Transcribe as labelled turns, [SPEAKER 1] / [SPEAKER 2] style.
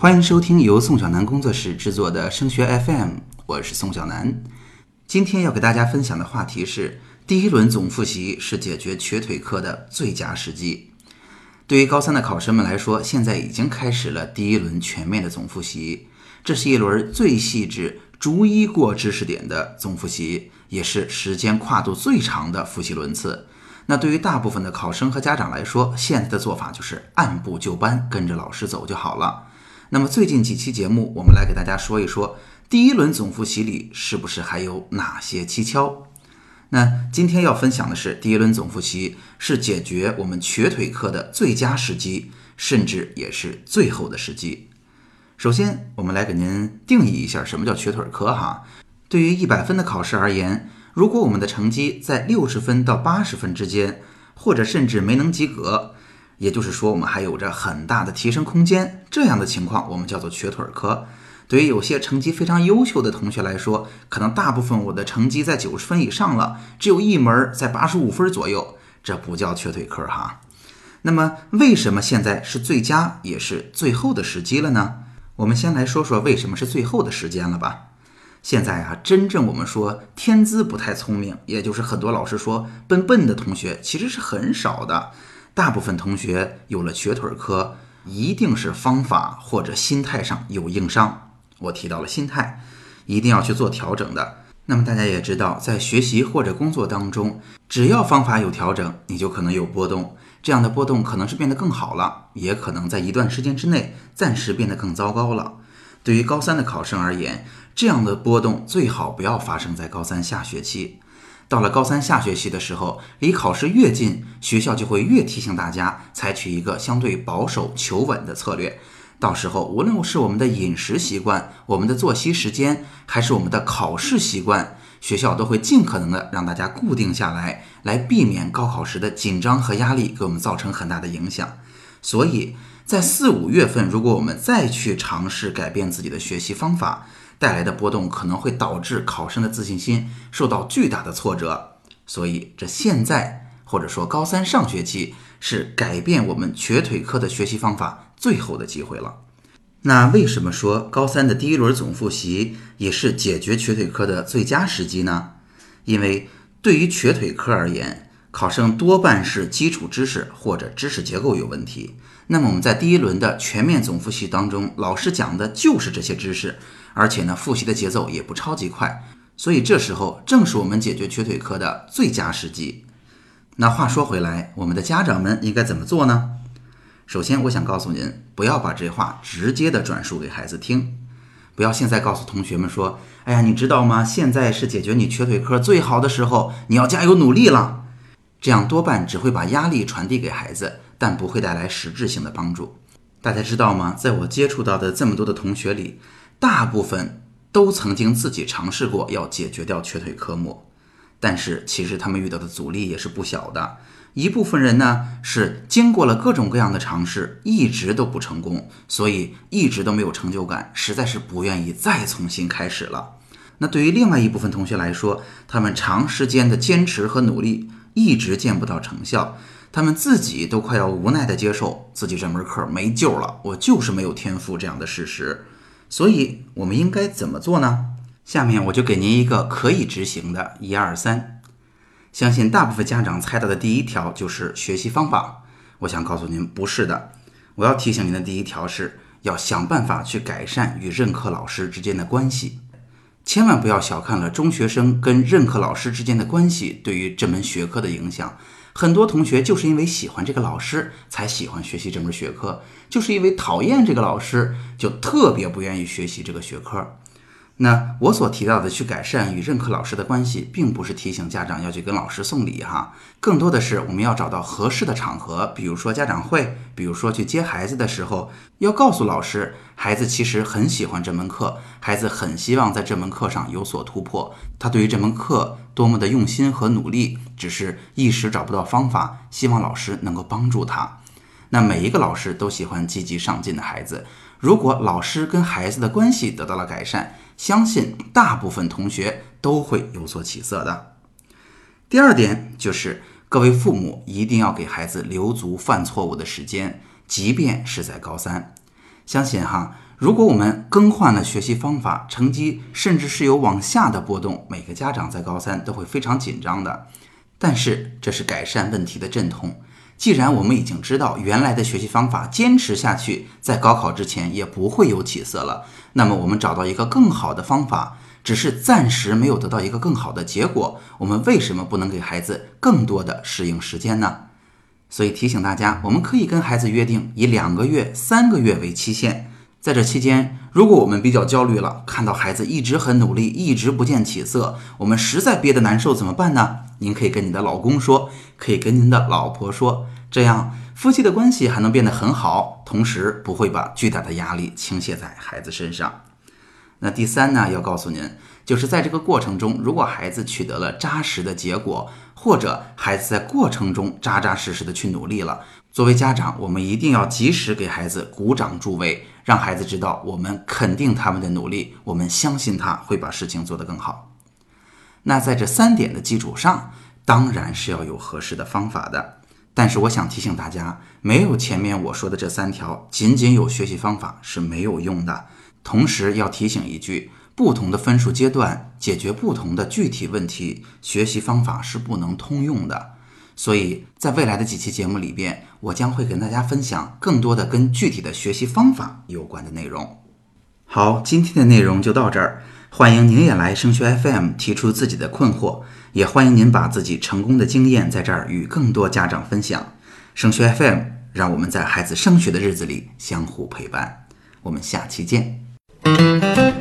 [SPEAKER 1] 欢迎收听由宋小南工作室制作的升学 FM，我是宋小南。今天要给大家分享的话题是：第一轮总复习是解决瘸腿课的最佳时机。对于高三的考生们来说，现在已经开始了第一轮全面的总复习，这是一轮最细致、逐一过知识点的总复习，也是时间跨度最长的复习轮次。那对于大部分的考生和家长来说，现在的做法就是按部就班，跟着老师走就好了。那么最近几期节目，我们来给大家说一说第一轮总复习里是不是还有哪些蹊跷？那今天要分享的是，第一轮总复习是解决我们瘸腿课的最佳时机，甚至也是最后的时机。首先，我们来给您定义一下什么叫瘸腿科哈。对于一百分的考试而言，如果我们的成绩在六十分到八十分之间，或者甚至没能及格，也就是说我们还有着很大的提升空间，这样的情况我们叫做瘸腿科。对于有些成绩非常优秀的同学来说，可能大部分我的成绩在九十分以上了，只有一门在八十五分左右，这不叫瘸腿科哈。那么为什么现在是最佳也是最后的时机了呢？我们先来说说为什么是最后的时间了吧。现在啊，真正我们说天资不太聪明，也就是很多老师说笨笨的同学，其实是很少的。大部分同学有了瘸腿科，一定是方法或者心态上有硬伤。我提到了心态，一定要去做调整的。那么大家也知道，在学习或者工作当中，只要方法有调整，你就可能有波动。这样的波动可能是变得更好了，也可能在一段时间之内暂时变得更糟糕了。对于高三的考生而言，这样的波动最好不要发生在高三下学期。到了高三下学期的时候，离考试越近，学校就会越提醒大家采取一个相对保守、求稳的策略。到时候，无论是我们的饮食习惯、我们的作息时间，还是我们的考试习惯，学校都会尽可能的让大家固定下来，来避免高考时的紧张和压力给我们造成很大的影响。所以在四五月份，如果我们再去尝试改变自己的学习方法，带来的波动可能会导致考生的自信心受到巨大的挫折，所以这现在或者说高三上学期是改变我们瘸腿科的学习方法最后的机会了。那为什么说高三的第一轮总复习也是解决瘸腿科的最佳时机呢？因为对于瘸腿科而言，考生多半是基础知识或者知识结构有问题。那么我们在第一轮的全面总复习当中，老师讲的就是这些知识。而且呢，复习的节奏也不超级快，所以这时候正是我们解决瘸腿科的最佳时机。那话说回来，我们的家长们应该怎么做呢？首先，我想告诉您，不要把这话直接的转述给孩子听，不要现在告诉同学们说：“哎呀，你知道吗？现在是解决你瘸腿科最好的时候，你要加油努力了。”这样多半只会把压力传递给孩子，但不会带来实质性的帮助。大家知道吗？在我接触到的这么多的同学里，大部分都曾经自己尝试过要解决掉瘸腿科目，但是其实他们遇到的阻力也是不小的。一部分人呢是经过了各种各样的尝试，一直都不成功，所以一直都没有成就感，实在是不愿意再重新开始了。那对于另外一部分同学来说，他们长时间的坚持和努力一直见不到成效，他们自己都快要无奈的接受自己这门课没救了，我就是没有天赋这样的事实。所以我们应该怎么做呢？下面我就给您一个可以执行的一二三。相信大部分家长猜到的第一条就是学习方法。我想告诉您，不是的。我要提醒您的第一条是要想办法去改善与任课老师之间的关系。千万不要小看了中学生跟任课老师之间的关系对于这门学科的影响。很多同学就是因为喜欢这个老师才喜欢学习这门学科，就是因为讨厌这个老师就特别不愿意学习这个学科。那我所提到的去改善与任课老师的关系，并不是提醒家长要去跟老师送礼哈，更多的是我们要找到合适的场合，比如说家长会，比如说去接孩子的时候，要告诉老师，孩子其实很喜欢这门课，孩子很希望在这门课上有所突破，他对于这门课多么的用心和努力，只是一时找不到方法，希望老师能够帮助他。那每一个老师都喜欢积极上进的孩子，如果老师跟孩子的关系得到了改善。相信大部分同学都会有所起色的。第二点就是，各位父母一定要给孩子留足犯错误的时间，即便是在高三。相信哈，如果我们更换了学习方法，成绩甚至是有往下的波动，每个家长在高三都会非常紧张的。但是这是改善问题的阵痛。既然我们已经知道原来的学习方法坚持下去，在高考之前也不会有起色了，那么我们找到一个更好的方法，只是暂时没有得到一个更好的结果，我们为什么不能给孩子更多的适应时间呢？所以提醒大家，我们可以跟孩子约定以两个月、三个月为期限。在这期间，如果我们比较焦虑了，看到孩子一直很努力，一直不见起色，我们实在憋得难受，怎么办呢？您可以跟你的老公说，可以跟您的老婆说，这样夫妻的关系还能变得很好，同时不会把巨大的压力倾泻在孩子身上。那第三呢，要告诉您，就是在这个过程中，如果孩子取得了扎实的结果，或者孩子在过程中扎扎实实的去努力了。作为家长，我们一定要及时给孩子鼓掌助威，让孩子知道我们肯定他们的努力，我们相信他会把事情做得更好。那在这三点的基础上，当然是要有合适的方法的。但是我想提醒大家，没有前面我说的这三条，仅仅有学习方法是没有用的。同时要提醒一句，不同的分数阶段解决不同的具体问题，学习方法是不能通用的。所以在未来的几期节目里边，我将会跟大家分享更多的跟具体的学习方法有关的内容。好，今天的内容就到这儿。欢迎您也来升学 FM 提出自己的困惑，也欢迎您把自己成功的经验在这儿与更多家长分享。升学 FM 让我们在孩子升学的日子里相互陪伴。我们下期见。Thank you.